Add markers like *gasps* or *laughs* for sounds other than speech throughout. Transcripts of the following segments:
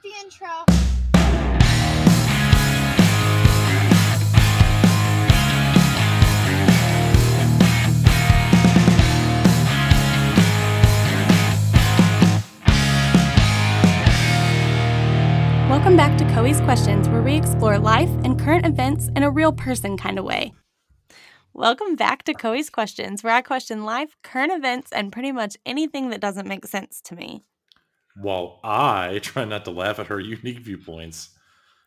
Start the intro. Welcome back to Coe's Questions, where we explore life and current events in a real person kind of way. Welcome back to Coe's Questions, where I question life, current events, and pretty much anything that doesn't make sense to me. While I *laughs* try not to laugh at her unique viewpoints.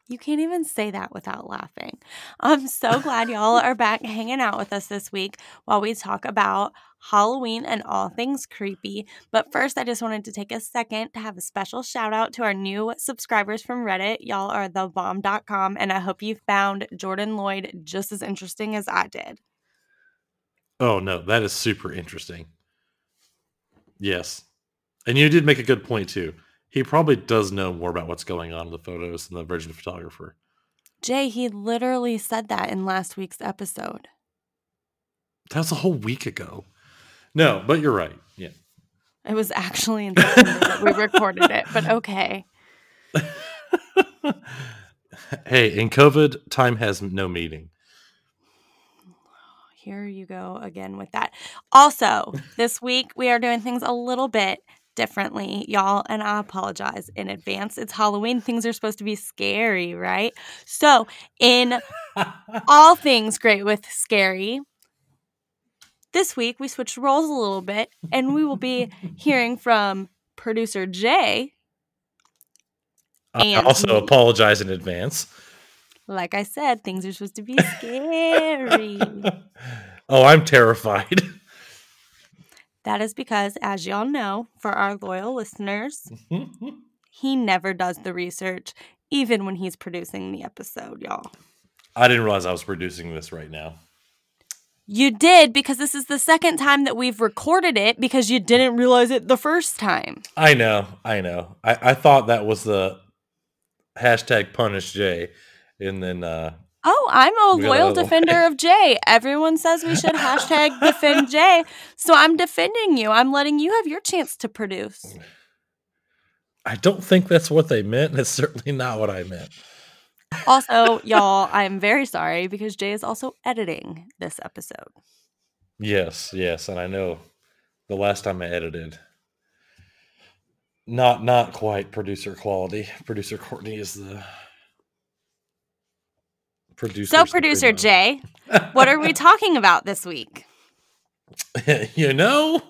You can't even say that without laughing. I'm so glad y'all are back hanging out with us this week while we talk about Halloween and all things creepy. But first, I just wanted to take a second to have a special shout out to our new subscribers from Reddit. Y'all are thebomb.com, and I hope you found Jordan Lloyd just as interesting as I did. Oh no, that is super interesting. Yes. And you did make a good point too. He probably does know more about what's going on in the photos than the virgin photographer. Jay, he literally said that in last week's episode. That was a whole week ago. No, but you're right. Yeah. It was actually in September *laughs* that we recorded it, but okay. *laughs* hey, in COVID, time has no meaning. Here you go again with that. Also, this week we are doing things a little bit differently, y'all, and I apologize in advance. It's Halloween. Things are supposed to be scary, right? So, in *laughs* all things great with scary, this week we switched roles a little bit and we will be hearing from producer Jay. I also me. apologize in advance. Like I said, things are supposed to be scary. *laughs* oh, I'm terrified. *laughs* That is because, as y'all know, for our loyal listeners, *laughs* he never does the research, even when he's producing the episode, y'all. I didn't realize I was producing this right now. You did because this is the second time that we've recorded it because you didn't realize it the first time. I know, I know. I, I thought that was the hashtag punish Jay, and then uh Oh, I'm a We loyal defender of Jay. Everyone says we should hashtag *laughs* defend Jay. So I'm defending you. I'm letting you have your chance to produce. I don't think that's what they meant. and It's certainly not what I meant. Also, y'all, I'm very sorry because Jay is also editing this episode. Yes, yes, and I know the last time I edited, not not quite producer quality. Producer Courtney is the producer. So, producer Jay, what are we *laughs* talking about this week? *laughs* you know,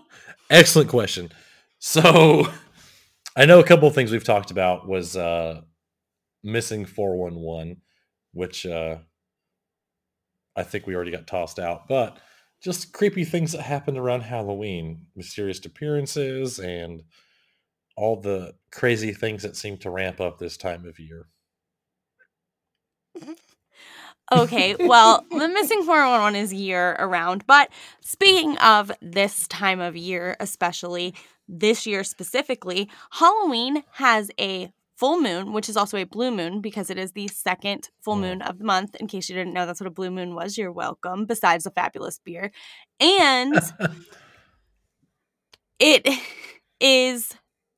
excellent question. So, *laughs* I know a couple of things we've talked about was uh missing 411, which uh I think we already got tossed out, but just creepy things that happened around Halloween, mysterious appearances and all the crazy things that seem to ramp up this time of year. Okay, well, the missing 411 is year around. But speaking of this time of year, especially this year specifically, Halloween has a full moon, which is also a blue moon because it is the second full Mm. moon of the month. In case you didn't know, that's what a blue moon was. You're welcome, besides the fabulous beer. And *laughs* it is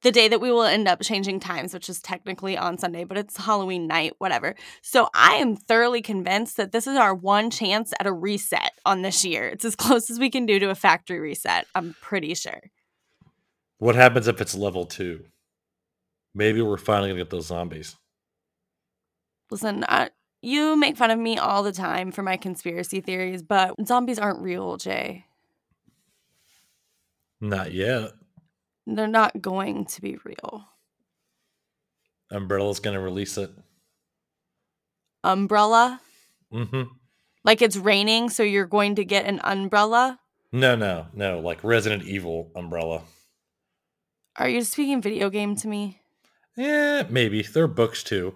the day that we will end up changing times, which is technically on Sunday, but it's Halloween night, whatever. So I am thoroughly convinced that this is our one chance at a reset on this year. It's as *laughs* close as we can do to a factory reset. I'm pretty sure. what happens if it's level 2? Maybe we're finally going to get those zombies. Listen, I, you make fun of me all the time for my conspiracy theories, but zombies aren't real, Jay. Not yet. They're not going to be real. Umbrella's going to release it. Umbrella? Mhm. Like it's raining, so you're going to get an umbrella? No, no, no, like Resident Evil umbrella. Are you speaking video game to me? Yeah, maybe. There are books too.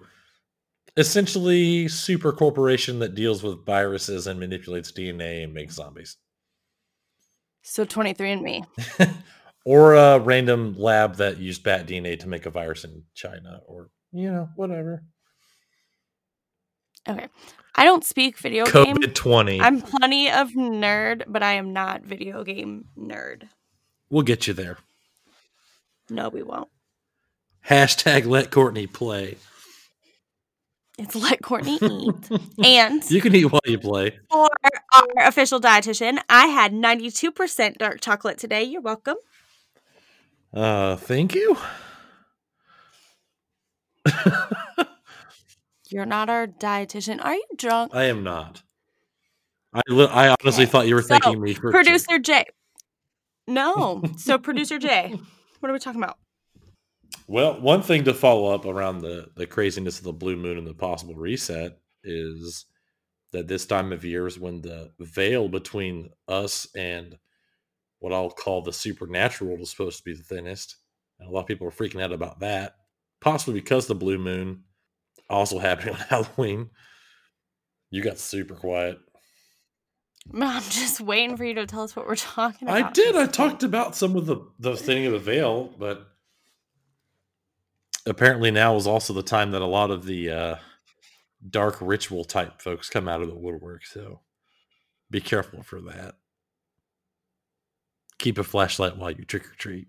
Essentially, super corporation that deals with viruses and manipulates DNA and makes zombies. So 23andMe. *laughs* or a random lab that used bat DNA to make a virus in China or, you know, whatever. Okay. I don't speak video game. COVID 20. I'm plenty of nerd, but I am not video game nerd. We'll get you there. No, we won't. Hashtag let Courtney play. It's let Courtney *laughs* eat. and You can eat while you play. for our official dietitian, I had 92% dark chocolate today. You're welcome. Uh, thank you. You're not our dietitian. Are you drunk? I am not. I li- I honestly Okay, thought you were so, thanking me for Producer Jay. No. So, Producer Jay, what are we talking about? Well, one thing to follow up around the the craziness of the blue moon and the possible reset is that this time of year is when the veil between us and what I'll call the supernatural is supposed to be the thinnest. And a lot of people are freaking out about that, possibly because the blue moon also *laughs* happening on Halloween. You got super quiet. *laughs* I'm just waiting for you to tell us what we're talking about. I did. I talked about some of the the thinning of the veil, but apparently now is also the time that a lot of the uh, dark ritual type folks come out of the woodwork. So be careful for that. Keep a flashlight while you trick or treat.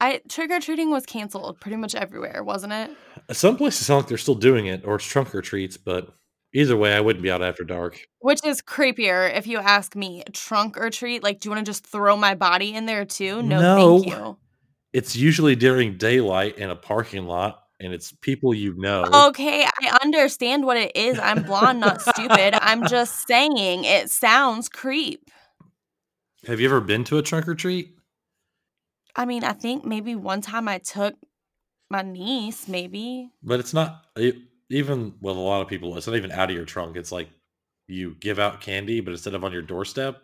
I trick or treating was canceled pretty much everywhere, wasn't it? Some places sound like they're still doing it, or it's trunk or treats, but either way, I wouldn't be out after dark. Which is creepier if you ask me. Trunk or treat? Like, do you want to just throw my body in there too? No, No. thank you. It's usually during daylight in a parking lot, and it's people you know. Okay, I understand what it is. I'm blonde, not stupid. I'm just saying it sounds creep. Have you ever been to a trunk or treat? I mean, I think maybe one time I took my niece, maybe. But it's not even with a lot of people. It's not even out of your trunk. It's like you give out candy, but instead of on your doorstep,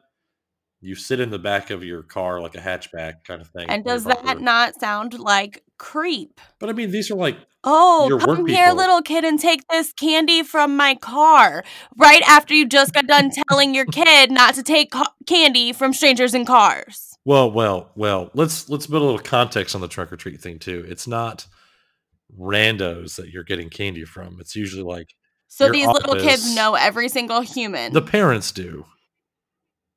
you sit in the back of your car like a hatchback kind of thing. And does that not sound like creep? But I mean, these are like Oh, come here, people. little kid, and take this candy from my car. Right after you just got done telling your *laughs* kid not to take ca- candy from strangers in cars. well, well, well. Let's let's put a little context on the trunk or treat thing too. It's not randos that you're getting candy from. It's usually like So these little kids know every single human. the parents do.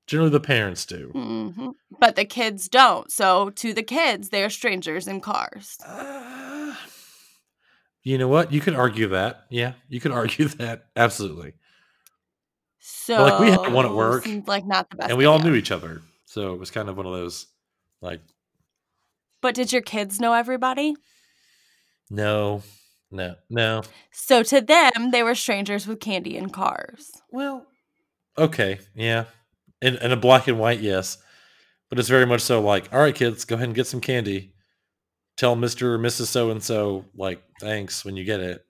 Generally, the parents do. Mhm. But the kids don't. So to the kids, they're strangers in cars. Uh, you know what? You could argue that. Yeah, you could *laughs* argue that. Absolutely. So like, we had one at work, like not the best. and we all idea. knew each other. So it was kind of one of those like, But did your kids know everybody? no, no, no. So to them, they were strangers with candy and cars. Well, okay, yeah. In, in a black and white, yes. But it's very much so like, all right, kids, go ahead and get some candy. Tell Mr. or Mrs. So and so, like, thanks when you get it.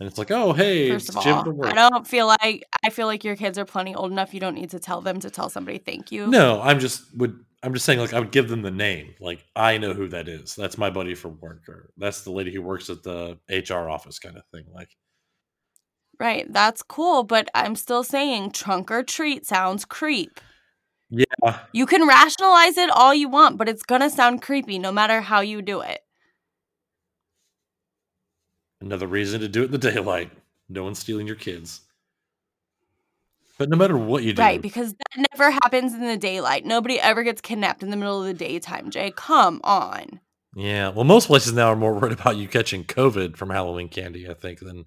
And it's like, oh, hey, First it's Jim all, from I don't feel like I feel like your kids are plenty old enough. You don't need to tell them to tell somebody thank you. No, I'm just would I'm just saying like I would give them the name. Like I know who that is. That's my buddy from work or that's the lady who works at the HR office kind of thing. Like Right, that's cool, but I'm still saying trunk or treat sounds creep. yeah, You can rationalize it all you want, but it's gonna sound creepy no matter how you do it. another reason to do it in the *laughs* daylight. No one's stealing your kids. But no matter what you do, Right, because that never happens in the daylight. Nobody ever gets kidnapped in the middle of the daytime, Jay. Come on. yeah. Well, most places now are more worried about you catching COVID from Halloween candy, I think, than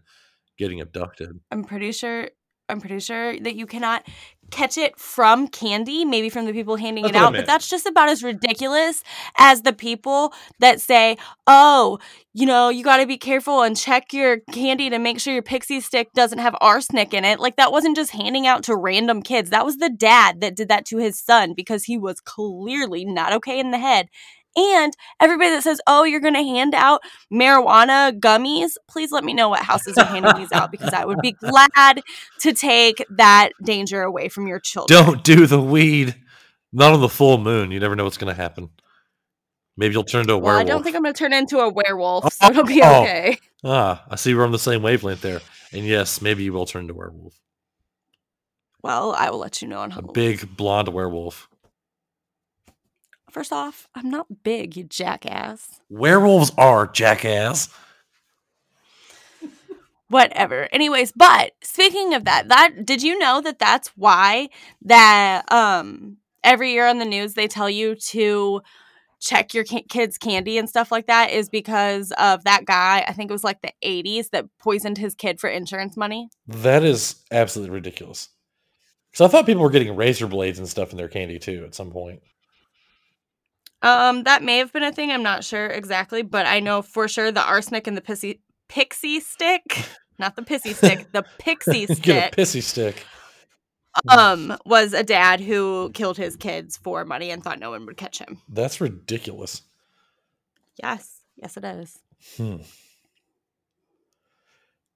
getting abducted. I'm pretty sure I'm pretty sure that you cannot catch it from candy, maybe from the people handing That's it out, but that's just about as ridiculous as the people that say, "Oh, you know, you got to be careful and check your candy to make sure your pixie stick doesn't have arsenic in it." Like that wasn't just handing out to random kids. That was the dad that did that to his son because he was clearly not okay in the head. And everybody that says, "Oh, you're going to hand out marijuana gummies," please let me know what houses are handing these out because I would be *laughs* glad to take that danger away from your children. Don't do the weed. Not on the full moon. You never know what's going to happen. Maybe you'll turn into a Well, I don't think I'm going to turn into a werewolf, *laughs* so it'll be Oh. okay. Ah, I see we're on the same wavelength there. And yes, maybe you will turn into a werewolf. Well, I will let you know on A big blonde werewolf. First off, I'm not big, you jackass. Werewolves are jackass. Whatever. Anyways, but speaking of that, that did you know that that's why that um every year on the news they tell you to check your ki- kids' candy and stuff like that is because of that guy. I think it was like the 80s that poisoned his kid for insurance money. That is absolutely ridiculous. So I thought people were getting razor blades and stuff in their candy too at some point. Um, that may have been a thing. I'm not sure exactly, but I know for sure the arsenic and the pissy pixie stick, *laughs* not the pissy stick, the *laughs* pixie Get a stick, pissy stick. um, was a dad who killed his kids for money and thought no one would catch him. That's ridiculous. Yes, yes, it is. Hmm.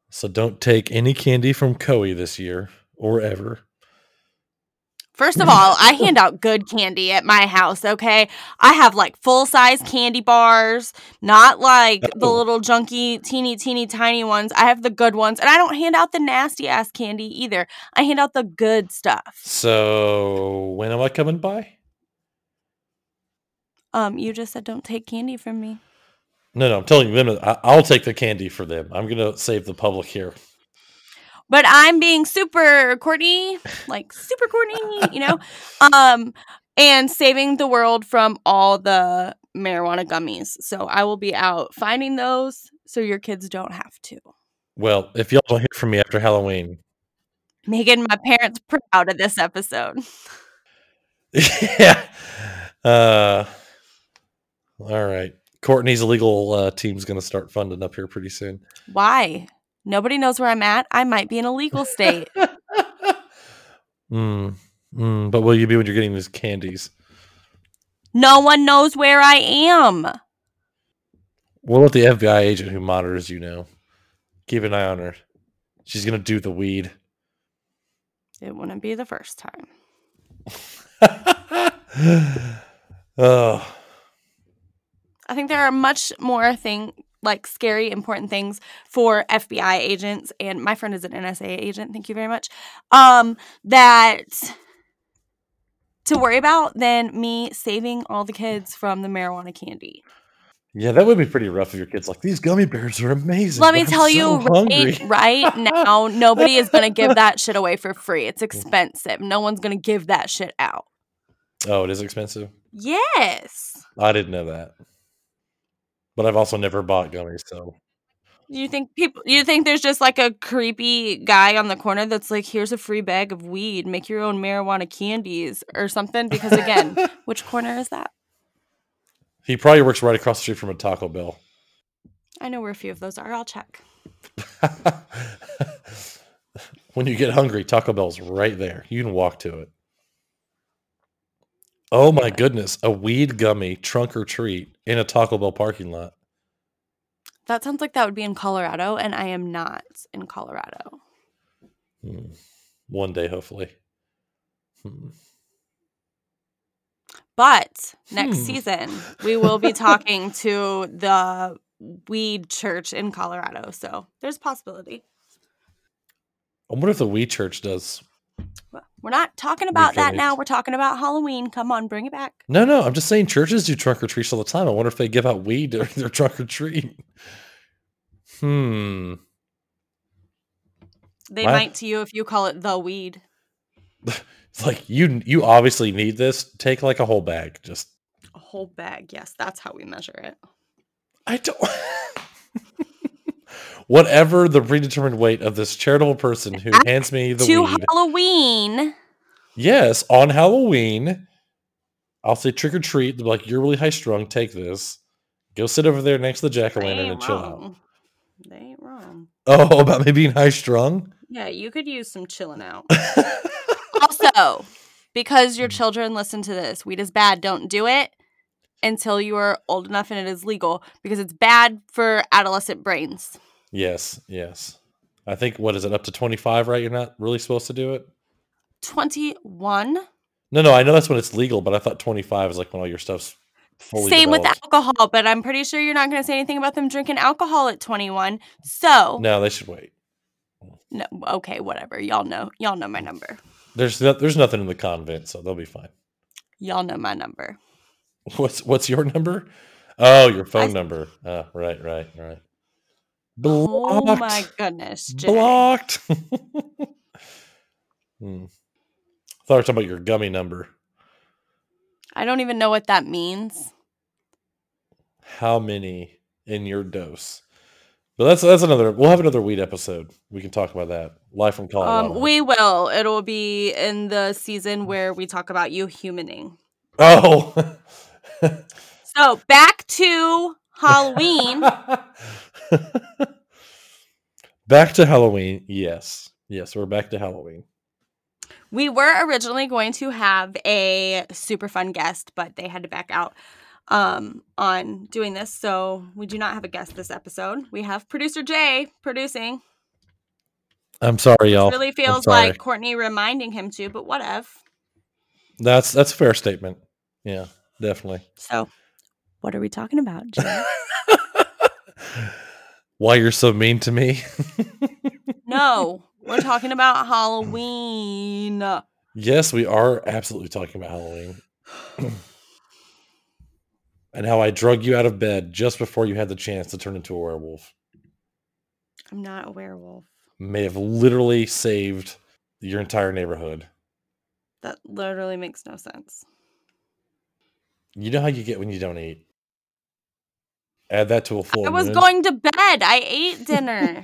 So don't take any candy from Coe this year or ever. First of all, I hand out good candy at my house, okay? I have like full size candy bars, not like the Oh. little junky, teeny, teeny, tiny ones. I have the good ones. And I don't hand out the nasty ass candy either. I hand out the good stuff. So when am I coming by? Um, you just said don't take candy from me. No, no, I'm telling you, them- I- I'll take the candy for them. I'm gonna save the public here. But I'm being super Courtney, like super Courtney, you know? *laughs* Um, and saving the world from all the marijuana gummies. So I will be out finding those so your kids don't have to. Well, if y'all don't hear from me after Halloween, making my parents proud of this episode. *laughs* yeah. Uh, all right. Courtney's legal uh, team's gonna start funding up here pretty soon. Why? Nobody knows where I'm at. I might be in a legal state. *laughs* mm, mm, but will you be when you're getting these candies? no one knows where I am. We'll let the FBI agent who monitors you know. Keep an eye on her. She's gonna do the weed. It wouldn't be the first time. *laughs* oh, I think there are much more thing like scary important things for FBI agents and my friend is an NSA agent, thank you very much. Um that to worry about than me saving all the kids from the marijuana candy. yeah, that would be pretty rough if your kid's like, these gummy bears are amazing. Let me I'm tell so you right, right now, nobody is going to give that shit away for free. It's *laughs* expensive. No one's going to give that shit out. Oh, it is expensive. Yes. I didn't know that. But I've also never bought gummies, so You think people you think there's just like a creepy guy on the corner that's like here's a free bag of weed, make your own marijuana candies or something because again, *laughs* which corner is that? he probably works right across the street from a Taco Bell. I know where a few of those are. I'll check. *laughs* when you get hungry, Taco Bell's right there. You can walk to it. Oh my goodness, a weed gummy trunk or treat in a Taco Bell parking lot. That sounds like that would be in Colorado and I am not in Colorado. Hmm. One day, hopefully. Hmm. But next Hmm. season, *laughs* we will be talking to the weed church in Colorado. So there's a possibility. I wonder if the weed church does. We're not talking about that now. We're talking about Halloween. Come on, bring it back. No, no, I'm just saying churches do trunk or treats all the time. I wonder if they give out weed during their *laughs* trunk or treat. Hmm. They My- might to you if you call it the weed. *laughs* It's like you you obviously need this. Take like a whole bag. Just A whole bag. Yes, that's how we measure it. I don't. *laughs* Whatever the predetermined weight of this charitable person who Act hands me the weed. to weed. Halloween. Yes, on Halloween, I'll say trick or treat. They'll be like, "You're really high strung. Take this. Go sit over there next to the jack o' lantern and chill out." They ain't wrong. Oh, *laughs* about me being high strung. Yeah, you could use some chilling out. *laughs* also, because your children listen to this, weed is bad. Don't do it until you are old enough and it is legal because it's bad for adolescent brains. Yes, yes. I think what is it up to twenty five? Right? You're not really supposed to do it. 21. No, no. I know that's when it's legal, but I thought twenty five is like when all your stuff's fully Same with alcohol, but I'm pretty sure you're not going to say anything about them drinking alcohol at 21. So, No, they should wait. no, okay, whatever. Y'all know. Y'all know my number. There's no, there's nothing in the convent, so they'll be fine. Y'all know my number. What's what's your number? Oh, your phone I- number. Ah, right, right, right. Oh Blocked. my goodness, Jay. Blocked. *laughs* hmm. I thought we were talking about your gummy number. I don't even know what that means. how many in your dose. But that's that's another. We'll have another weed episode. We can talk about that live from Colorado. Um, we will. It'll be in the season where we talk about you humaning. oh. *laughs* So back to Halloween. *laughs* *laughs* back to Halloween. Yes, yes, we're back to Halloween. we were originally going to have a super fun guest, but they had to back out um, on doing this. So we do not have a guest this episode. We have producer Jay producing. I'm sorry, y'all. It really feels like Courtney reminding him to, but whatever. that's that's a fair statement. Yeah, definitely. So, what are we talking about, Jay? *laughs* Why you're so mean to me? *laughs* no, we're talking about Halloween. yes, we are absolutely talking about Halloween. *clears throat* and how I drug you out of bed just before you had the chance to turn into a werewolf. I'm not a werewolf. May have literally saved your entire neighborhood. That literally makes no sense. You know how you get when you don't eat. Add that to a full I was moon. going to bed. I ate dinner.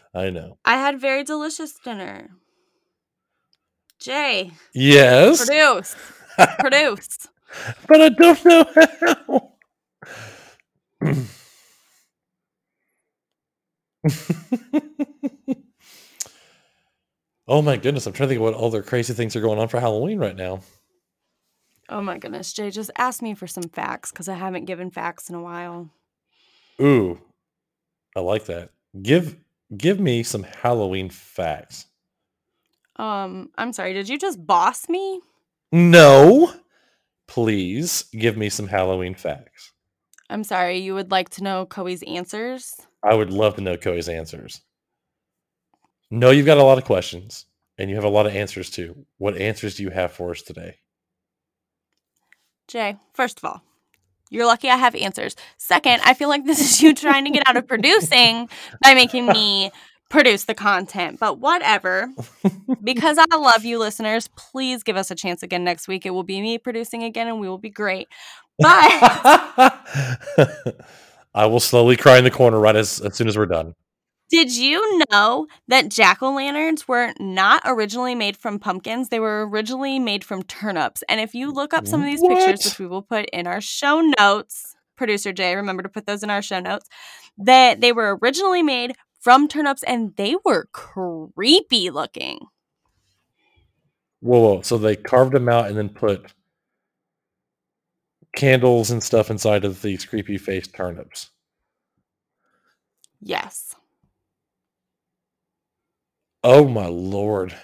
*laughs* I know. I had very delicious dinner. Jay, Yes, produce, *laughs* produce. but I don't know how. *laughs* oh my goodness! I'm trying to think of what other crazy things are going on for Halloween right now. Oh my goodness, Jay, just ask me for some facts because I haven't given facts in a while. Ooh, I like that. Give give me some Halloween facts. Um, I'm sorry, did you just boss me? No, please give me some Halloween facts. I'm sorry, you would like to know Coey's answers? I would love to know Cody's answers. No, you've got a lot of questions and you have a lot of answers too. What answers do you have for us today? Jay, first of all, you're lucky I have answers. Second, I feel like this is you trying to get out of producing by making me produce the content. But whatever. Because I love you, listeners, please give us a chance again next week. It will be me producing again and we will be great. But *laughs* I will slowly cry in the corner right as, as soon as we're done. Did you know that jack o' lanterns were not originally made from pumpkins? They were originally made from turnips. And if you look up some of these What? pictures, which we will put in our show notes, producer Jay, remember to put those in our show notes, that they were originally made from turnips and they were creepy looking. Whoa, whoa. So they carved them out and then put candles and stuff inside of these creepy faced turnips. Yes. Oh my lord.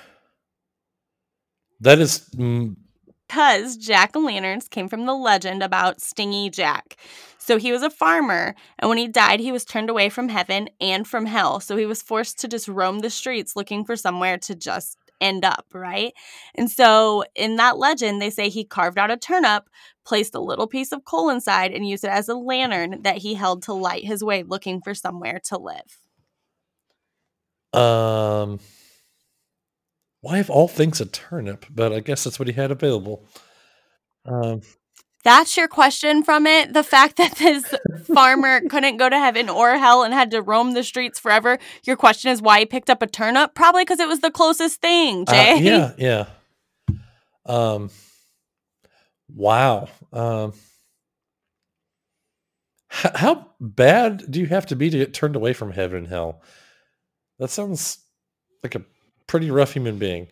That is mm, because jack o' lanterns came from the legend about Stingy Jack. So he was a farmer, and when he died, he was turned away from heaven and from hell. So he was forced to just roam the streets looking for somewhere to just end up, right? And so in that legend, they say he carved out a turnip, placed a little piece of coal inside, and used it as a lantern that he held to light his way looking for somewhere to live. Um why of all things a turnip, but I guess that's what he had available. Um That's your question from it. The fact that this farmer *laughs* couldn't go to heaven or hell and had to roam the streets forever. Your question is why he picked up a turnip? Probably because it was the closest thing, uh, Jay. yeah, *laughs* yeah. Um wow. Um h- how bad do you have to be to get turned away from heaven and hell? That sounds like a pretty rough human being.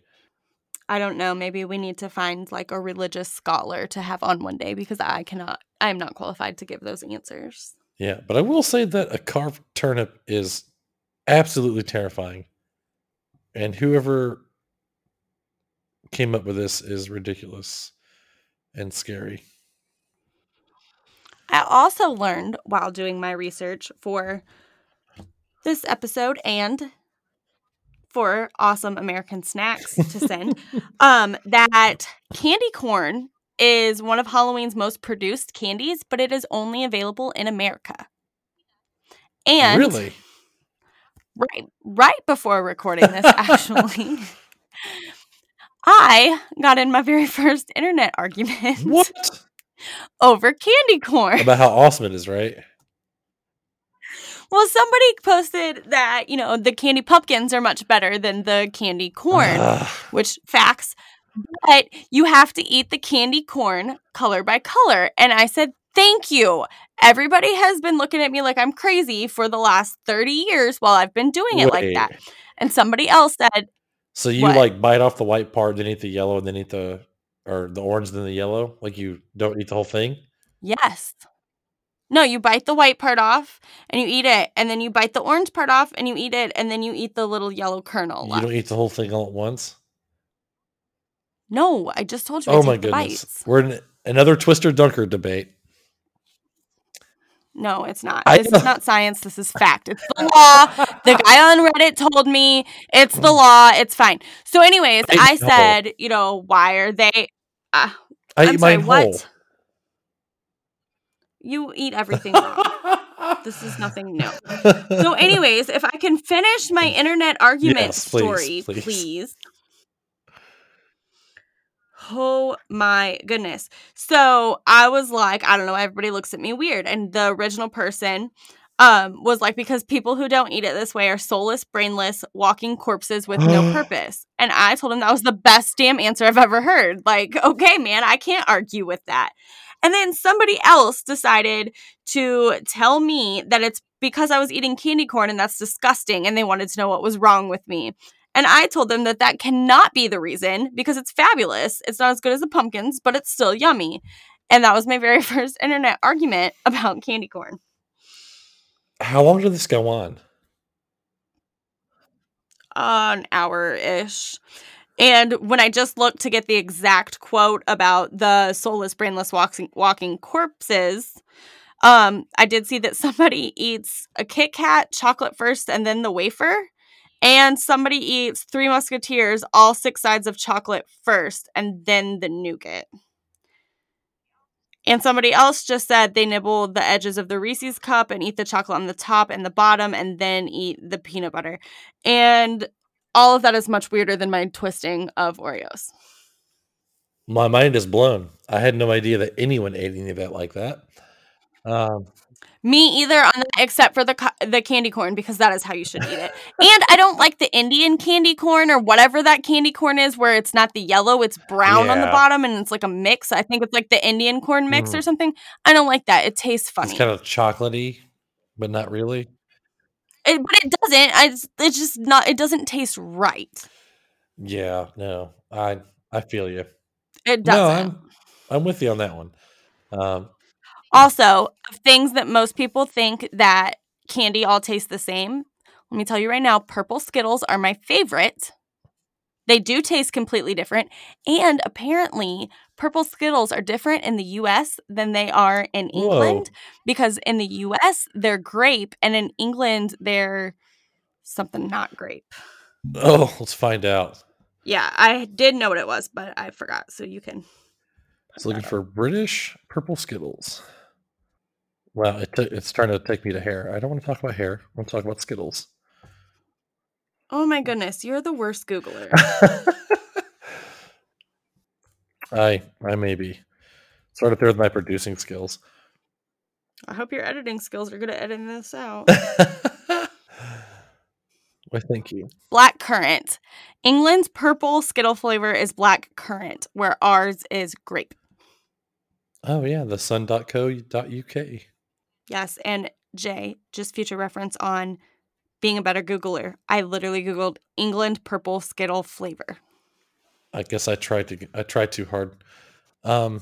I don't know. Maybe we need to find like a religious scholar to have on one day because I cannot, I am not qualified to give those answers. Yeah, but I will say that a carved turnip is absolutely terrifying. And whoever came up with this is ridiculous and scary. I also learned while doing my research for this episode and for awesome American snacks to send um, that candy corn is one of Halloween's most produced candies, but it is only available in America. And really? right right before recording this actually I got in my very first internet argument What? *laughs* over candy corn. About how awesome it is, right? Well, somebody posted that, you know, the candy pumpkins are much better than the candy corn, Ugh. which facts. But you have to eat the candy corn color by color. And I said, thank you. Everybody has been looking at me like I'm crazy for the last 30 years while I've been doing it like that. And somebody else said, So you What? like bite off the white part, then eat the yellow, and then eat the or the orange, then the yellow. Like you don't eat the whole thing. yes. No, you bite the white part off and you eat it. And then you bite the orange part off and you eat it. And then you eat the little yellow kernel. You left. don't eat the whole thing all at once. No, I just told you. I Oh my goodness, bites. we're in another Twister Dunker debate. No, it's not. I This know. is not science. This is fact. It's the *laughs* law. The guy on Reddit told me it's the law. It's fine. So, anyways, I I said, you know, why are they? Uh, I I'm eat sorry, mine what? You eat everything wrong. *laughs* this is nothing new. So, anyways, if I can finish my internet argument Yes, please, story, please. please. Oh my goodness. So I was like, I don't know, everybody looks at me weird. And the original person um was like, because people who don't eat it this way are soulless, brainless, walking corpses with no *gasps* purpose. And I told him that was the best damn answer I've ever heard. Like, okay, man, I can't argue with that. And then somebody else decided to tell me that it's because I was eating candy corn and that's disgusting. And they wanted to know what was wrong with me. And I told them that that cannot be the reason because it's fabulous. It's not as good as the pumpkins, but it's still yummy. And that was my very *laughs* first internet argument about candy corn. How long did this go on? an hour ish. And when I just looked to get the exact quote about the soulless, brainless walking, walking corpses, um, I did see that somebody eats a Kit Kat chocolate first and then the wafer. And somebody eats Three Musketeers, all six sides of chocolate first and then the nougat. And somebody else just said they nibble the edges of the Reese's cup and eat the chocolate on the top and the bottom and then eat the peanut butter. And all of that is much weirder than my twisting of Oreos. My mind is blown. I had no idea that anyone ate any of that like that. Um, Me either on that, except for the co- the candy corn because that is how you should eat it. And I don't like the Indian candy corn or whatever that candy corn is, where it's not the yellow, it's brown on the bottom, and it's like a mix. I think it's like the Indian corn mix Mm. or something. I don't like that. It tastes funny, it's kind of chocolatey, but not really. It- but it doesn't. I, it's just not. It doesn't taste right. Yeah, no, I I feel you. It doesn't. I'm I'm with you on that one. Um, Also, things that most people think that candy all tastes the same, let me tell you right now, purple Skittles are my favorite. They do taste completely different. And apparently, purple Skittles are different in the US than they are in Whoa. England because in the US, they're grape, and in England, they're something not grape. oh, *laughs* let's find out. Yeah, I did know what it was, but I forgot. So you can. It's looking for British purple Skittles. Wow, it t- it's trying to take me to hair. I don't want to talk about hair. I want to talk about Skittles. Oh my goodness, you're the worst Googler. *laughs* I I may be. Start up there with my producing skills. I hope your editing skills are good at editing this out. *laughs* Why, thank you. black currant. England's purple Skittle flavor is black currant, where ours is grape. Oh yeah, the sun.co.uk. Yes, and Jay, just future reference on being a better Googler. I literally Googled England purple Skittle flavor. I guess I tried to I tried too hard. Um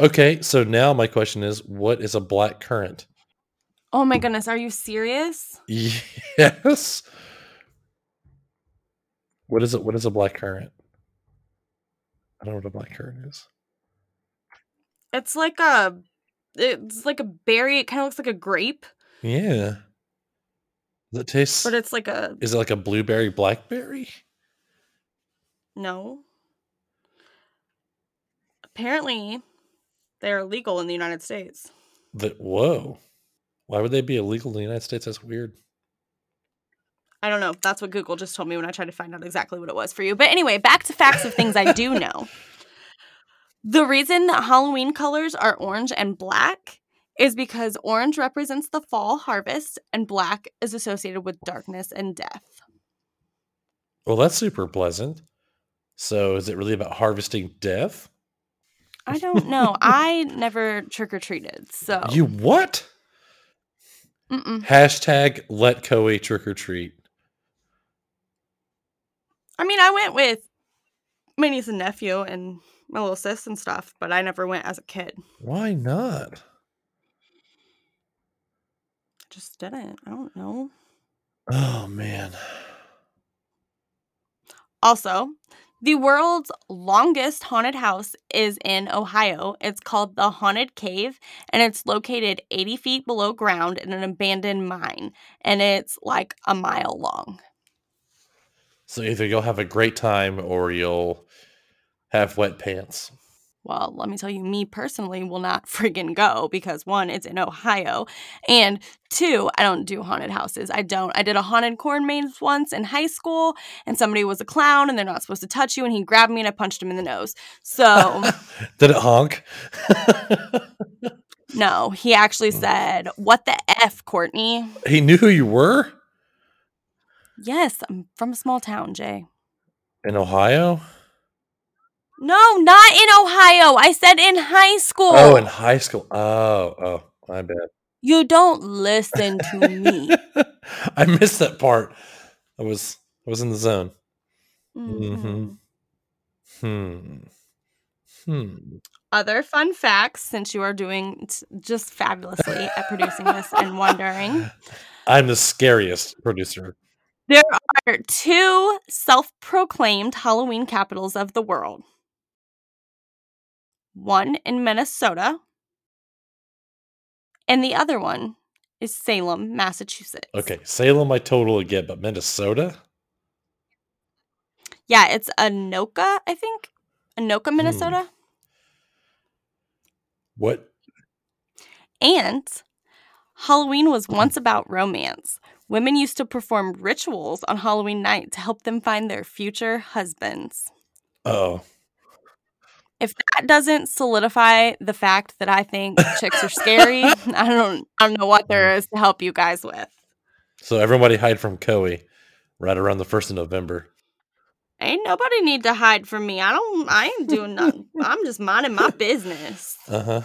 okay, so now my question is what is a black currant? Oh my goodness, are you serious? Yes. What is it? What is a black currant? I don't know what a black currant is. It's like a it's like a berry. It kind of looks like a grape, Yeah. Does it taste but it's like a is it like a blueberry blackberry? no. Apparently, they're illegal in the United States. That whoa. Why would they be illegal in the United States? That's weird. I don't know. That's what Google just told me when I tried to find out exactly what it was for you. But anyway, back to facts of things I do *laughs* know. The reason that Halloween colors are orange and black is because orange represents the fall harvest and black is associated with darkness and death. Well, that's super pleasant. So, is it really about harvesting death? I don't know. *laughs* I never trick or treated. So, You what? Mm-mm. Hashtag let Coey trick or treat. I mean, I went with my niece and nephew and my little sis and stuff, but I never went as a kid. Why not? I just didn't. I don't know. Oh man. Also, the world's longest haunted house is in Ohio. It's called the Haunted Cave, and it's located 80 feet below ground in an abandoned mine, and it's like a mile long. So either you'll have a great time or you'll have wet pants. Well, let me tell you, me personally will not *laughs* friggin' go because one, it's in Ohio, and two, I don't do haunted houses. I don't. I did a haunted corn maze once in high school, and somebody was a clown, and they're not supposed to touch you, and he grabbed me and I punched him in the nose. So. *laughs* Did it honk? *laughs* No, he actually hmm. said, What the F, Courtney? he knew who you were Yes, I'm from a small town, Jay. in Ohio. No, not in Ohio. I said in high school. Oh, in high school. Oh, oh, my bad. you don't listen to me. *laughs* I missed that part. I was I was in the zone. Mhm. Hmm. Hmm. Other fun facts, since you are doing t- just fabulously at producing this and wondering, *laughs* I'm the scariest producer. there are two self proclaimed Halloween capitals of the world one in Minnesota, and the other one is Salem, Massachusetts. Okay, Salem I totally get, but Minnesota? Yeah, it's Anoka, I think. Anoka, hmm. Minnesota. What? And Halloween was once about romance. Women used to perform rituals on Halloween night to help them find their future husbands. Oh. If that doesn't solidify the fact that I think chicks are scary, *laughs* I don't I don't know what there is to help you guys with. So everybody hide from Coey right around the first of November. Ain't nobody need to hide from me. I don't I ain't doing nothing. *laughs* I'm just minding my business. Uh-huh.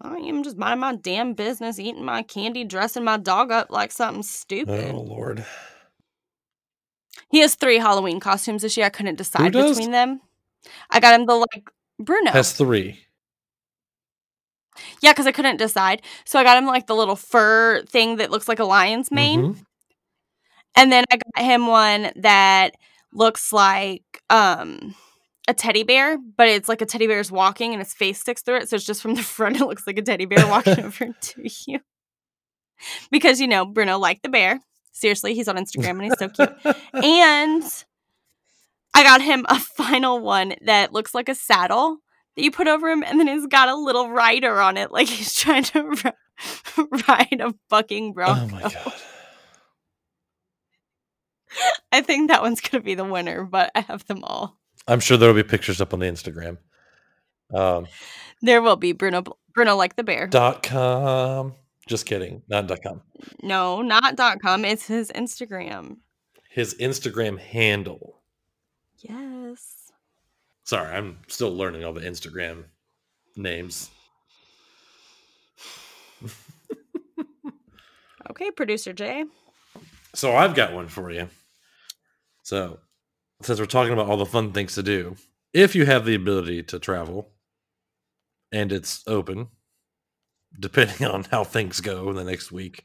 I am just minding my damn business, eating my candy, dressing my dog up like something stupid. Oh Lord. He has three Halloween costumes this year. I couldn't decide between them. I got him the like Bruno. Has three. yeah, because I couldn't decide. So I got him like the little fur thing that looks like a lion's mane. Mhm. And then I got him one that looks like um a teddy bear, but it's like a teddy bear's walking and his face sticks through it. So it's just from the *laughs* front, it looks like a teddy bear walking *laughs* over to you. Because you know, Bruno liked the bear. Seriously, he's on *laughs* Instagram and he's so cute. and I got him a final one that looks like a saddle that you put over him, and then he's got a little rider on it, like he's trying to ri- *laughs* ride a fucking bronco. Oh my god. *laughs* I think that one's gonna be the winner, but I have them all. I'm sure there'll be pictures up on the Instagram. Um, There will be Bruno. Bruno like the bear. dot com. Just kidding. Not com. no, not com. It's his Instagram. His Instagram handle. Yes. Sorry, I'm still learning all the Instagram names. Okay, producer Jay. So I've got one for you. So, since we're talking about all the fun things to do, if you have the ability to travel and it's open, depending *laughs* on how things go in the next week,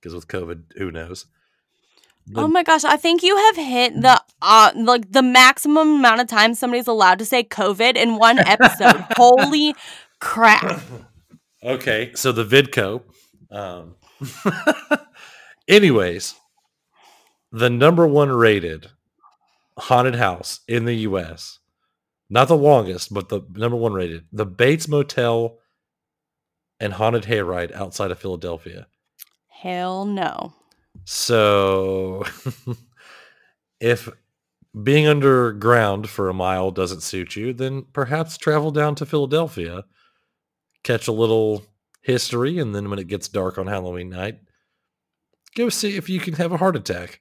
because with COVID, who knows? Oh my gosh, I think you have hit the uh like the maximum amount of time somebody's allowed to say COVID in one episode. *laughs* Holy crap. okay, so the Vidco. Um, *laughs* anyways, the number one rated haunted house in the U.S. Not the longest, but the number one rated, the Bates Motel and Haunted Hayride outside of Philadelphia. Hell no. So, *laughs* if being underground for a mile doesn't suit you, then perhaps travel down to Philadelphia, catch a little history, and then when it gets dark on Halloween night, go see if you can have a heart attack.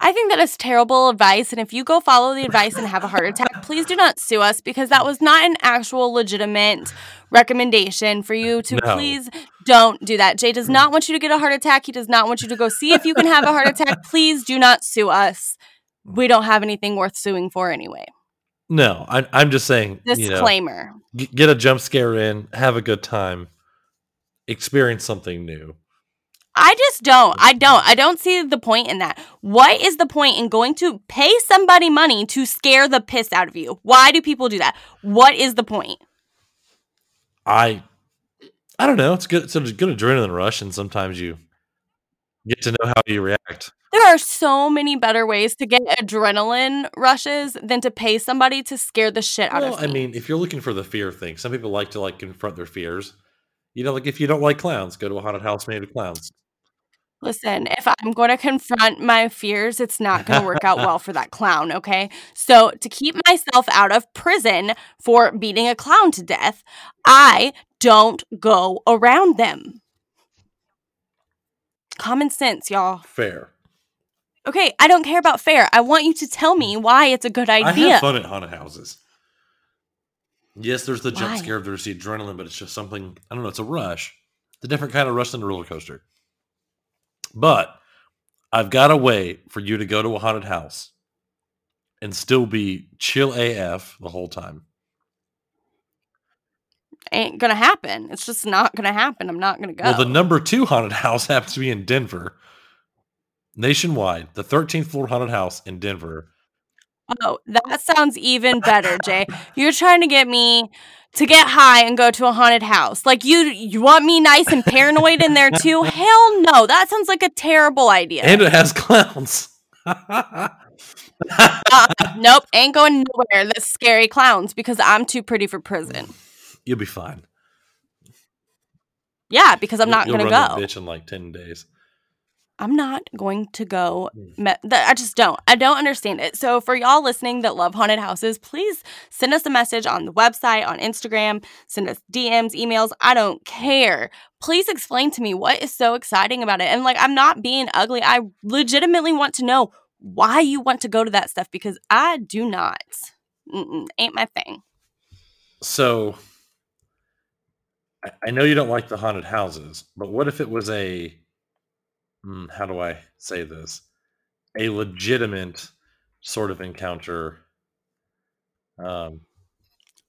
I think that is terrible advice. And if you go follow the advice and have a heart attack, please do not sue us because that was not an actual legitimate recommendation for you to No. please don't do that. Jay does not want you to get a heart attack. He does not want you to go see if you can have a heart attack. *laughs* Please do not sue us. We don't have anything worth suing for anyway. No, I, I'm just saying, you know, Disclaimer. get a jump scare in, have a good time, experience something new. I just don't. I don't. I don't see the point in that. What is the point in going to pay somebody money to scare the piss out of you? Why do people do that? What is the point? I I don't know. It's good. It's a good adrenaline rush, and sometimes you get to know how you react. There are so many better ways to get adrenaline rushes than to pay somebody to scare the shit out Well, of you. I mean, if you're looking for the fear thing, some people like to like confront their fears. You know, like if you don't like clowns, go to a haunted house made of clowns. Listen, if I'm going to confront my fears, it's not going to work out well for that *laughs* clown, okay? So, to keep myself out of prison for beating a clown to death, I don't go around them. Common sense, y'all. Fair. Okay, I don't care about fair. I want you to tell me mm. why it's a good idea. I have fun at haunted houses. Yes, there's the jump Why? scare, there's the adrenaline, but it's just something I don't know. It's a rush. It's a different kind of rush than a roller coaster. But I've got a way for you to go to a haunted house and still be chill AF the whole time. Ain't gonna happen. It's just not gonna happen. I'm not gonna go. Well, the number two haunted *laughs* house happens to be in Denver, nationwide. The 13th floor haunted house in Denver. Oh, that sounds even better, Jay. You're trying to get me to get high and go to a haunted house. Like you you want me nice and paranoid in there too? *laughs* Hell no. That sounds like a terrible idea. And it has clowns. Uh, nope, ain't going nowhere. That's scary clowns because I'm too pretty for prison. You'll be fine. Yeah, because I'm not you'll going to go. bitch in like 10 days. I'm not going to go. Mm. Me- I just don't. I don't understand it. So, for y'all listening that love haunted houses, please send us a message on the website, on Instagram, send us DMs, emails. I don't care. Please explain to me what is so exciting about it. And, like, I'm not being ugly. I legitimately want to know why you want to go to that stuff because I do not. Mm-mm, ain't my thing. So I, I know you don't like the haunted houses, but what if it was a hmm, how do I say this? A legitimate sort of encounter. Um,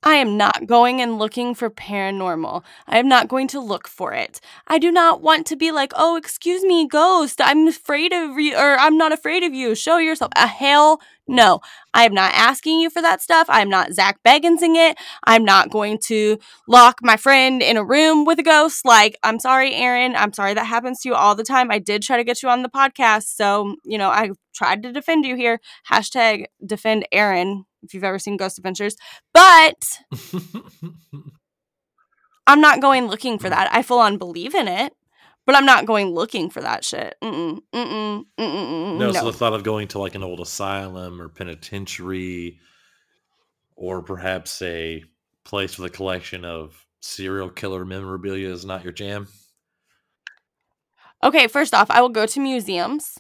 I am not going and looking for paranormal. I am not going to look for it. I do not want to be like, oh, excuse me, ghost. I'm afraid of you, or I'm not afraid of you. Show yourself. A hell no. I am not asking you for that stuff. I'm not Zak Bagansing it. I'm not going to lock my friend in a room with a ghost. Like, I'm sorry, Aaron. I'm sorry that happens to you all the time. I did try to get you on the podcast. So, you know, I tried to defend you here. Hashtag defend Aaron if you've ever seen Ghost Adventures. But *laughs* I'm not going looking for that. I full on believe in it, but I'm not going looking for that shit. Mm-mm, mm-mm, mm-mm, no, no. so the thought of going to like an old asylum or penitentiary or perhaps a place with a collection of serial killer memorabilia is not your jam. Okay, first off, I will go to museums.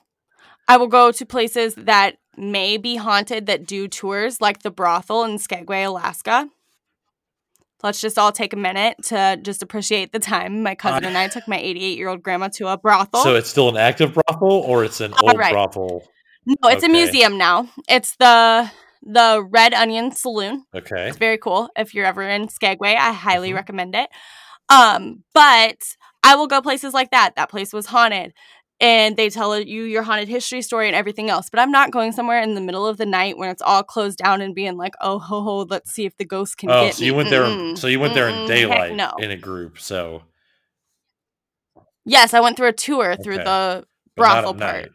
I will go to places that may be haunted that do tours, like the brothel in Skagway, Alaska. Let's just all take a minute to just appreciate the time my cousin I- and I took my 88 year old grandma to a brothel. So it's still an active brothel or it's an old right. brothel? no, it's a museum now. It's the the Red Onion Saloon. Okay. It's very cool. If you're ever in Skagway, I highly Mhm. recommend it. Um, but I will go places like that. That place was haunted. And they tell you your haunted history story and everything else. But I'm not going somewhere in the middle of the night when it's all closed down and being like, oh ho ho, let's see if the ghost can Oh, get so me. you went there. Mm-mm. So you went there in. Heck daylight no. in a group. So Yes, I went through a tour through Okay. the brothel part. night.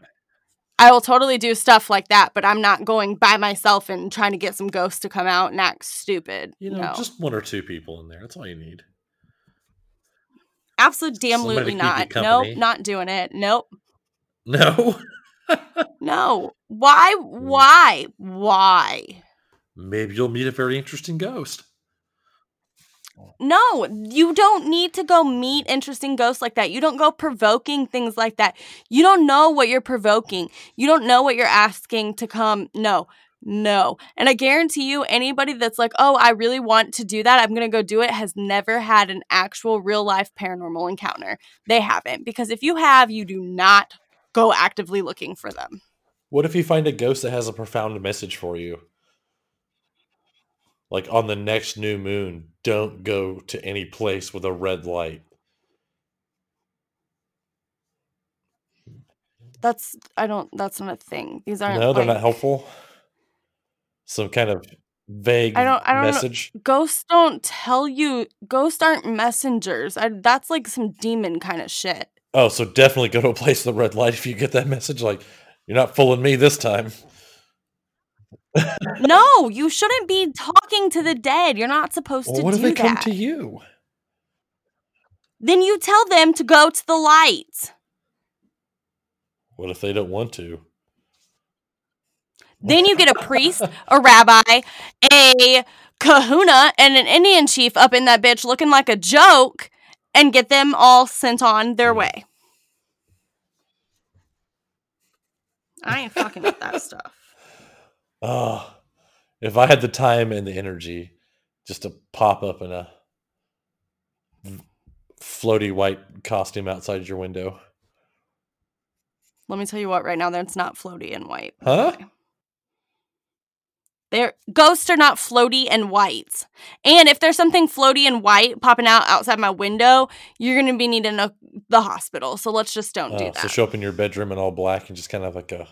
I will totally do stuff like that, but I'm not going by myself and trying to get some ghosts to come out and act stupid. You know, no. just one or two people in there. That's all you need. Absolutely keep not. Nope, not doing it. Nope. No. *laughs* No. Why? Hmm. Why? Why? Maybe you'll meet a very interesting ghost. No, you don't need to go meet interesting ghosts like that. You don't go provoking things like that. You don't know what you're provoking. You don't know what you're asking to come. No, no. And I guarantee you, anybody that's like, oh, I really want to do that, I'm going to go do it, has never had an actual real life paranormal encounter. They haven't. Because if you have, you do not go actively looking for them. What if you find a ghost that has a profound message for you? Like on the next new moon, don't go to any place with a red light. That's, I don't, that's not a thing. These aren't. No, they're like- not helpful. Some kind of vague I don't- I don't know. message. Ghosts don't tell you. Ghosts aren't messengers. I, that's like some demon kind of shit. Oh, so definitely go to a place with a red light if you get that *laughs* message. Like, you're not fooling me this time. *laughs* No, you shouldn't be talking to the dead. You're not supposed Well, to what do if they come to you? Then you tell them to go to the light. What if they don't want to? Then you get a priest, a rabbi, a kahuna, and an Indian chief up in that bitch looking like a joke and get them all sent on their way. I ain't fucking with that stuff. Oh, if I had the time and the energy just to pop up in a floaty white costume outside your window. Let me tell you what, right now, that's not floaty and white. Huh? They're, ghosts are not floaty and white. And if there's something floaty and white popping out outside my window, you're going to be needing a, the hospital. So let's just don't do Oh, that. so show up in your bedroom in all black and just kind of like a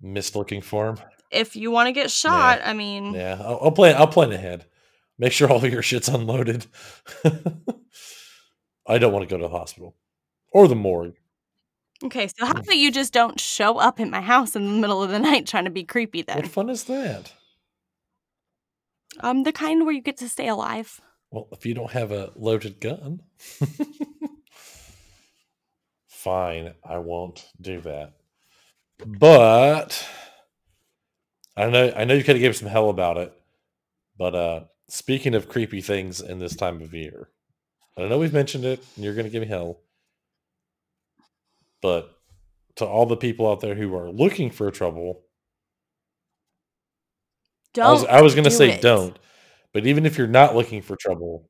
mist looking form. if you want to get shot, I mean, Yeah, I'll, I'll plan. I'll plan ahead. Make sure all your shit's unloaded. *laughs* I don't want to go to the hospital or the morgue. okay. So how about you just don't show up in my house in the middle of the night trying to be creepy Then What fun is that? Um, the kind where you get to stay alive. Well, if you don't have a loaded gun, *laughs* fine, I won't do that. But I know I know you kind of gave some hell about it. But uh speaking of creepy things in this time of year, I know we've mentioned it, and you're going to give me hell. But to all the people out there who are looking for trouble, Don't. I was, I was going to do say it. don't. But even if you're not looking for trouble,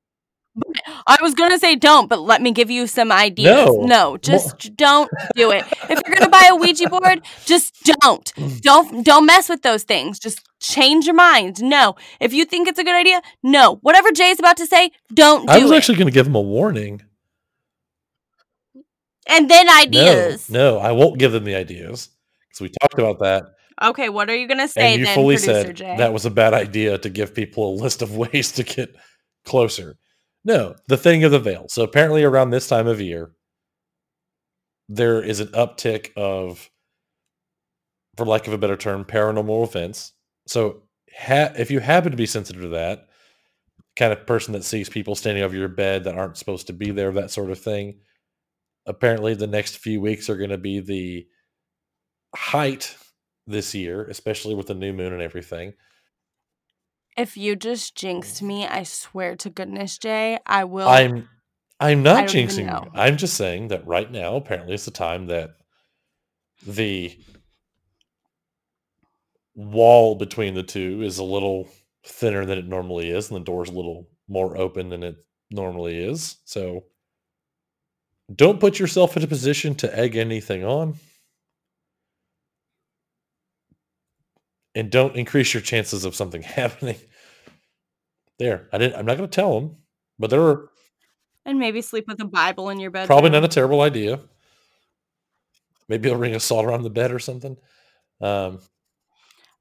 I was gonna say don't, but let me give you some ideas. No. No, just don't do it. If you're gonna buy a Ouija board, just don't. *clears throat* Don't don't mess with those things. Just change your mind. No. If you think it's a good idea, no. Whatever Jay's about to say, don't do I was it. actually going to give him a warning. and then ideas. No, no, I won't give them the ideas because we talked about that, Okay, what are you gonna say and you then, fully said Jay? that was a bad idea to give people a list of *laughs* ways to get closer. No, the thing of the veil. So apparently, around this time of year, there is an uptick of, for lack of a better term, paranormal events. So ha- if you happen to be sensitive to that, kind of person that sees people standing over your bed that aren't supposed to be there, that sort of thing, apparently the next few weeks are going to be the height this year, especially with the new moon and everything. if you just jinxed me, I swear to goodness, Jay, I will. I'm I'm not jinxing you. I'm just saying that right now, apparently, it's the time that the wall between the two is a little thinner than it normally is, and the door's a little more open than it normally is. So don't put yourself in a position to egg anything on. And don't increase your chances of something *laughs* happening. There, I didn't. I'm not going to tell them, but there are and maybe sleep with a Bible in your bed. Probably not a terrible idea. Maybe a ring of salt around the bed or something. Um,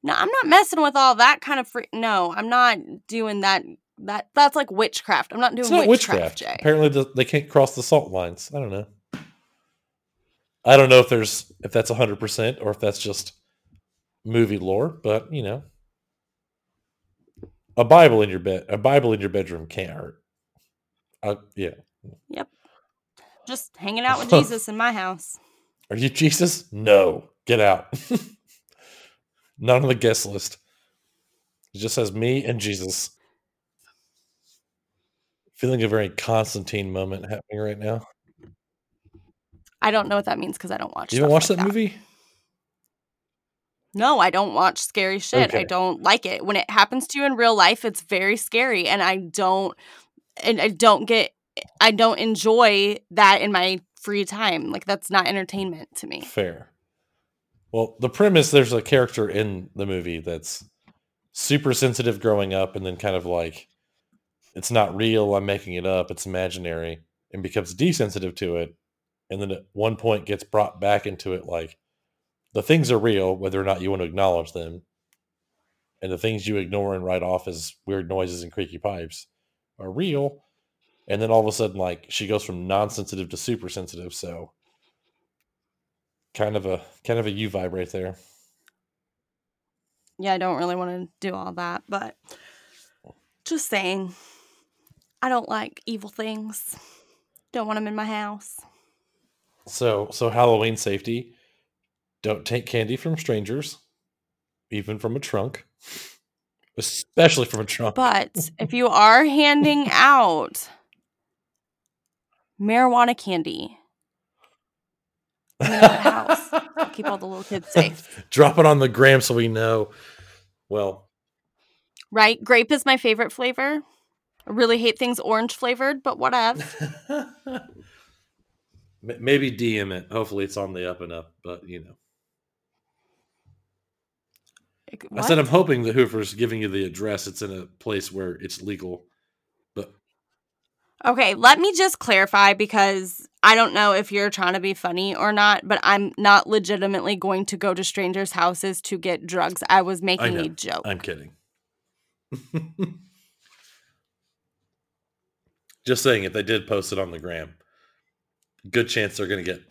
No, I'm not messing with all that kind of free. No, I'm not doing that. That that's like witchcraft. I'm not doing it's not witchcraft, witchcraft. Jay. Apparently, the, they can't cross the salt lines. I don't know. I don't know if there's if that's hundred percent or if that's just movie lore, but you know, a Bible in your bed, a Bible in your bedroom can't hurt. Uh, yeah. Yep. Just hanging out with *laughs* Jesus in my house. Are you Jesus? No. Get out. *laughs* Not on the guest list. It just says me and Jesus. Feeling a very Constantine moment happening right now. I don't know what that means because I don't watch. You stuff watched like that movie? No, I don't watch scary shit. I don't like it. When it happens to you in real life, it's very scary and I don't and I don't get I don't enjoy that in my free time. Like that's not entertainment to me. Fair. Well, the premise there's a character in the movie that's super sensitive growing up and then kind of like it's not real, I'm making it up, it's imaginary, and becomes desensitive to it. And then at one point gets brought back into it like the things are real, whether or not you want to acknowledge them. And the things you ignore and write off as weird noises and creaky pipes are real. And then all of a sudden, like she goes from non-sensitive to super sensitive. So kind of a kind of a U vibe right there. Yeah, I don't really want to do all that, but just saying I don't like evil things. Don't want them in my house. So so Halloween safety. Don't take candy from strangers, even from a trunk. Especially from a trunk. But if you are handing *laughs* out marijuana candy house, keep all the little kids safe. *laughs* Drop it on the gram so we know. Well, Right? Grape is my favorite flavor. I really hate things orange flavored, but whatever. *laughs* maybe DM it. Hopefully it's on the up and up, but you know. I said I'm hoping the whoever's giving you the address, it's in a place where it's legal. But Okay, let me just clarify because I don't know if you're trying to be funny or not, but I'm not legitimately going to go to strangers' houses to get drugs. I was making know. a joke. I'm kidding. *laughs* Just saying, if they did post it on the gram, good chance they're going to get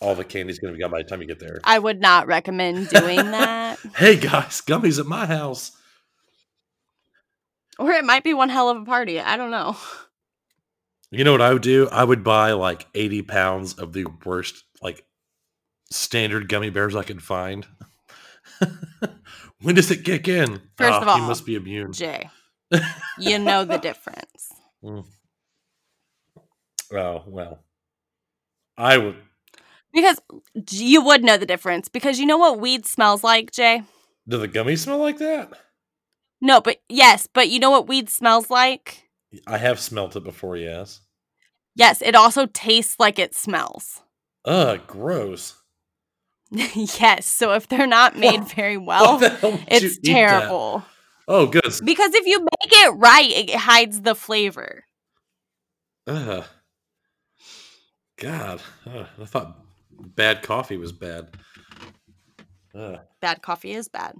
all the candy's going to be gone by the time you get there. I would not recommend doing that. *laughs* hey guys, gummies at my house. Or it might be one hell of a party. I don't know. You know what I would do? I would buy like 80 pounds of the worst, like standard gummy bears I could find. *laughs* when does it kick in? First Ah, of all, you must be immune. Jay, *laughs* you know the difference. Oh well, I would. Because you would know the difference. Because you know what weed smells like, Jay? Do the gummies smell like that? No, but yes, but you know what weed smells like? I have smelt it before. Yes. Yes, it also tastes like it smells. Ugh, gross. *laughs* yes, so if they're not made What- very well, What the hell would you it's terrible. Oh, good. Because if you make it right, it hides the flavor. Ugh. God, I thought bad coffee was bad. Ugh. Bad coffee is bad.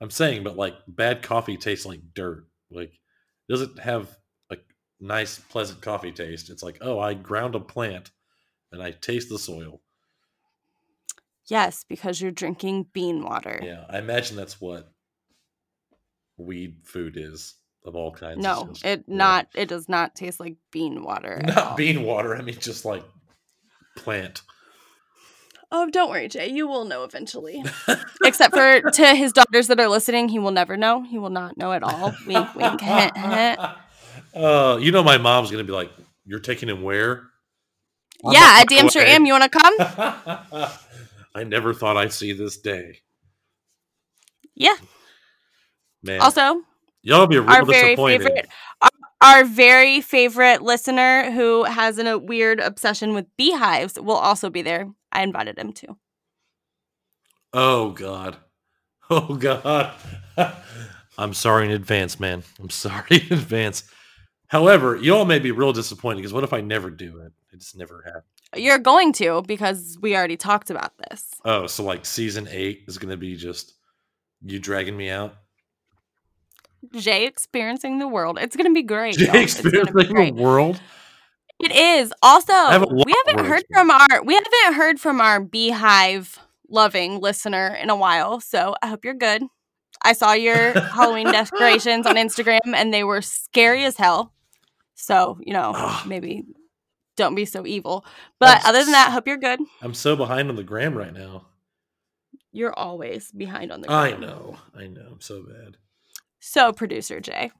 I'm saying, but like bad coffee tastes like dirt. Like it doesn't have a nice, pleasant coffee taste. It's like, oh, I ground a plant and I taste the soil. Yes, because you're drinking bean water. Yeah, I imagine that's what weed food is of all kinds. No, it yeah. not it does not taste like bean water. *laughs* not bean water. I mean, just like plant. Oh, don't worry, Jay. You will know eventually. *laughs* Except for to his daughters that are listening, he will never know. He will not know at all. Wink, wink. heh, heh. uh, you know, my mom's gonna be like, "You're taking him where?" I'm yeah, I my damn sure am. You want to come? *laughs* I never thought I'd see this day. Yeah. Man, Also, y'all be a real our very favorite, our, very favorite listener who has an, a weird obsession with beehives will also be there. I invited him too. Oh God. Oh God. *laughs* I'm sorry in advance, man. I'm sorry *laughs* in advance. However, y'all may be real disappointed because what if I never do it? It just never happened. You're going to because we already talked about this. Oh, so like season eight is gonna be just you dragging me out? Jay experiencing the world. It's gonna be great. Jay y'all. It's be experiencing great. the world. It is. Also, have we haven't heard from our we haven't heard from our beehive loving listener in a while. So I hope you're good. I saw your Halloween *laughs* decorations on Instagram and they were scary as hell. So, you know, Ugh. maybe don't be so evil. But other than that, hope you're good. I'm so behind on the gram right now. You're always behind on the I know. I know. I'm so bad. So, producer Jay,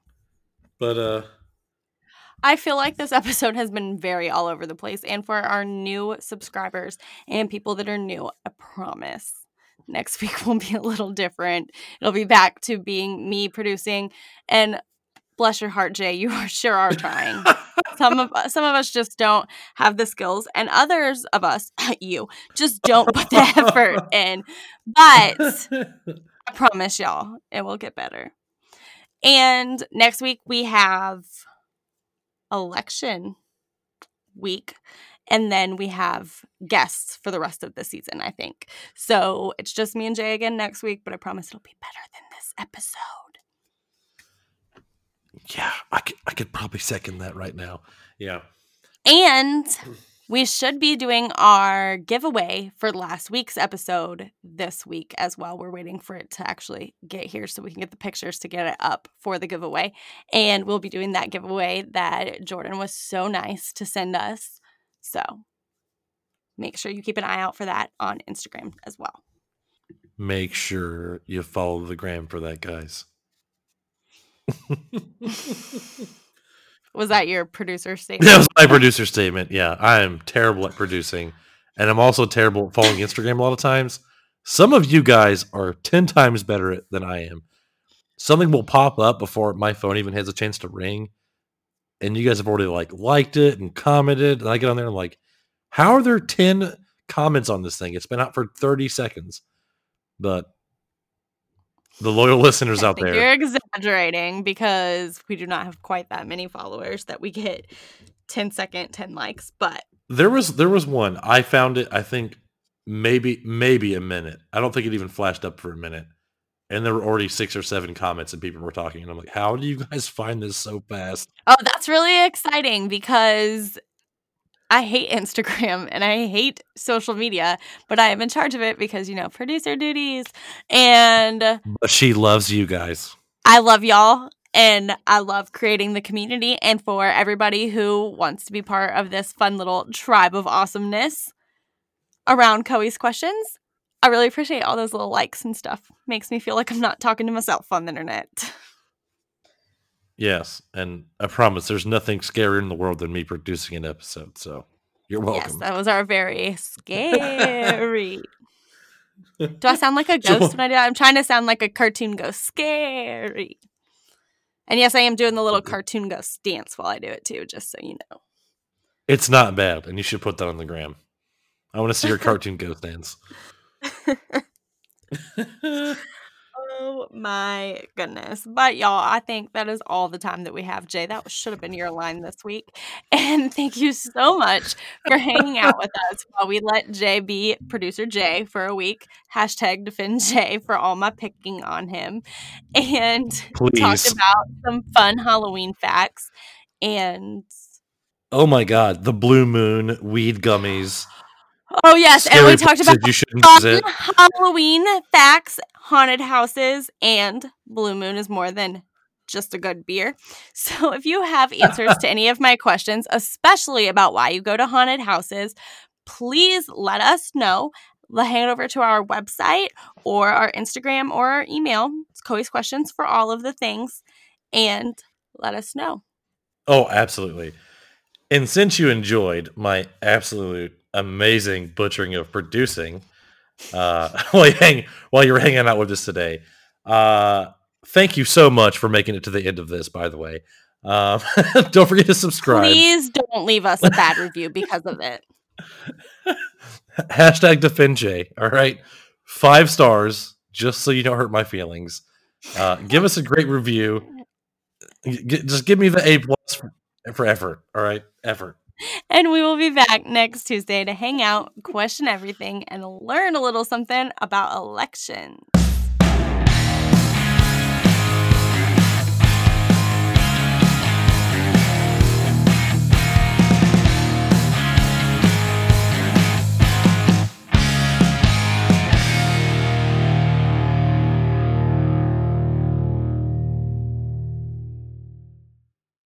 But uh I feel like this *laughs* episode has been very all over the place. And for our new subscribers and people that are new, I promise next *laughs* week will be a little different. It'll be back to being me producing. And bless your heart, Jay, you *laughs* are sure are trying. some of some of us just don't have the skills, and others of us, *clears throat* you, just don't put the effort in. But I promise y'all, it will get better. And next week we have election week. And then we have guests for the rest of the season, I think. So it's just me and Jay again next week, but I promise it'll be better than this episode. yeah, I could I could probably second that right now. Yeah. And we should be doing our giveaway for last week's episode this week as well. We're waiting for it to actually get here so we can get the pictures to get it up for the giveaway. And we'll be doing that giveaway that Jordan was so nice to send us. So make sure you keep an eye out for that on Instagram as well. Make sure you follow the gram for that, guys. *laughs* Was that your producer *laughs* statement? That was my producer statement. Yeah, I am terrible at producing, and I'm also terrible at following Instagram a lot of times. Some of you guys are 10 times better at, than I am. Something will pop up before my phone even has a chance to ring, and you guys have already like liked it and commented, and I get on there and I'm like, how are there 10 comments on this thing? It's been out for 30 seconds. But the loyal listeners *laughs* out there, You're exaggerating because we do not have quite that many followers that we get 10 second, 10 likes. But There was there was one. I found it. I think maybe maybe a minute. I don't think it even flashed up for a minute, and there were already six or seven comments and people were talking. And I'm like, how do you guys find this so fast? oh, that's really exciting because I hate Instagram and I hate social media, but I am in charge of it because, you know, producer duties. And But she loves you guys. I love y'all and I love creating the community. And for everybody who wants to be part of this fun little tribe of awesomeness around Coey's questions, I really appreciate all those little likes and stuff. Makes me feel like I'm not talking to myself on the internet. Yes, and I promise there's nothing scarier in the world than me producing an episode. So you're yes, welcome. that was our very *laughs* scary. Do I sound like a *laughs* ghost when I do that? I'm trying to sound like a cartoon ghost. Scary. And yes, I am doing the little cartoon ghost dance while I do it too, just so you know. it's not bad, and you should put that on the gram. I want to see your *laughs* cartoon ghost dance. *laughs* Oh my goodness. But y'all, I think that is all the time that we have, Jay. That should have been your line this week. *laughs* And thank you so much for hanging out with us while we let Jay be producer Jay for a week. Hashtag defend Jay for all my picking on him. And we talked about some fun Halloween facts. And Oh my god, the blue moon weed gummies. *gasps* oh yes, and we talked about you shouldn't. Halloween facts, haunted houses, and Blue Moon is more than just a good beer. *laughs* So if you have answers to *laughs* any of my questions, especially about why you go to haunted houses, please let us know. It over to our website or our Instagram or our email. It's Coey's questions for all of the things. And let us know. Oh, absolutely. And since you enjoyed my absolute amazing butchering of producing, uh, *laughs* while, you hang, while you were hanging out with us today, uh, thank you so much for making it to the end of this, by the way. Um, *laughs* don't forget to subscribe. Please don't leave us a bad review because of it. *laughs* Hashtag defend Jay. All right. Five stars, just so you don't hurt my feelings. Uh, give us a great review. G- just give me the A plus for, for effort. All right. Effort. And we will be back next Tuesday to hang out, question everything, and learn a little something about elections.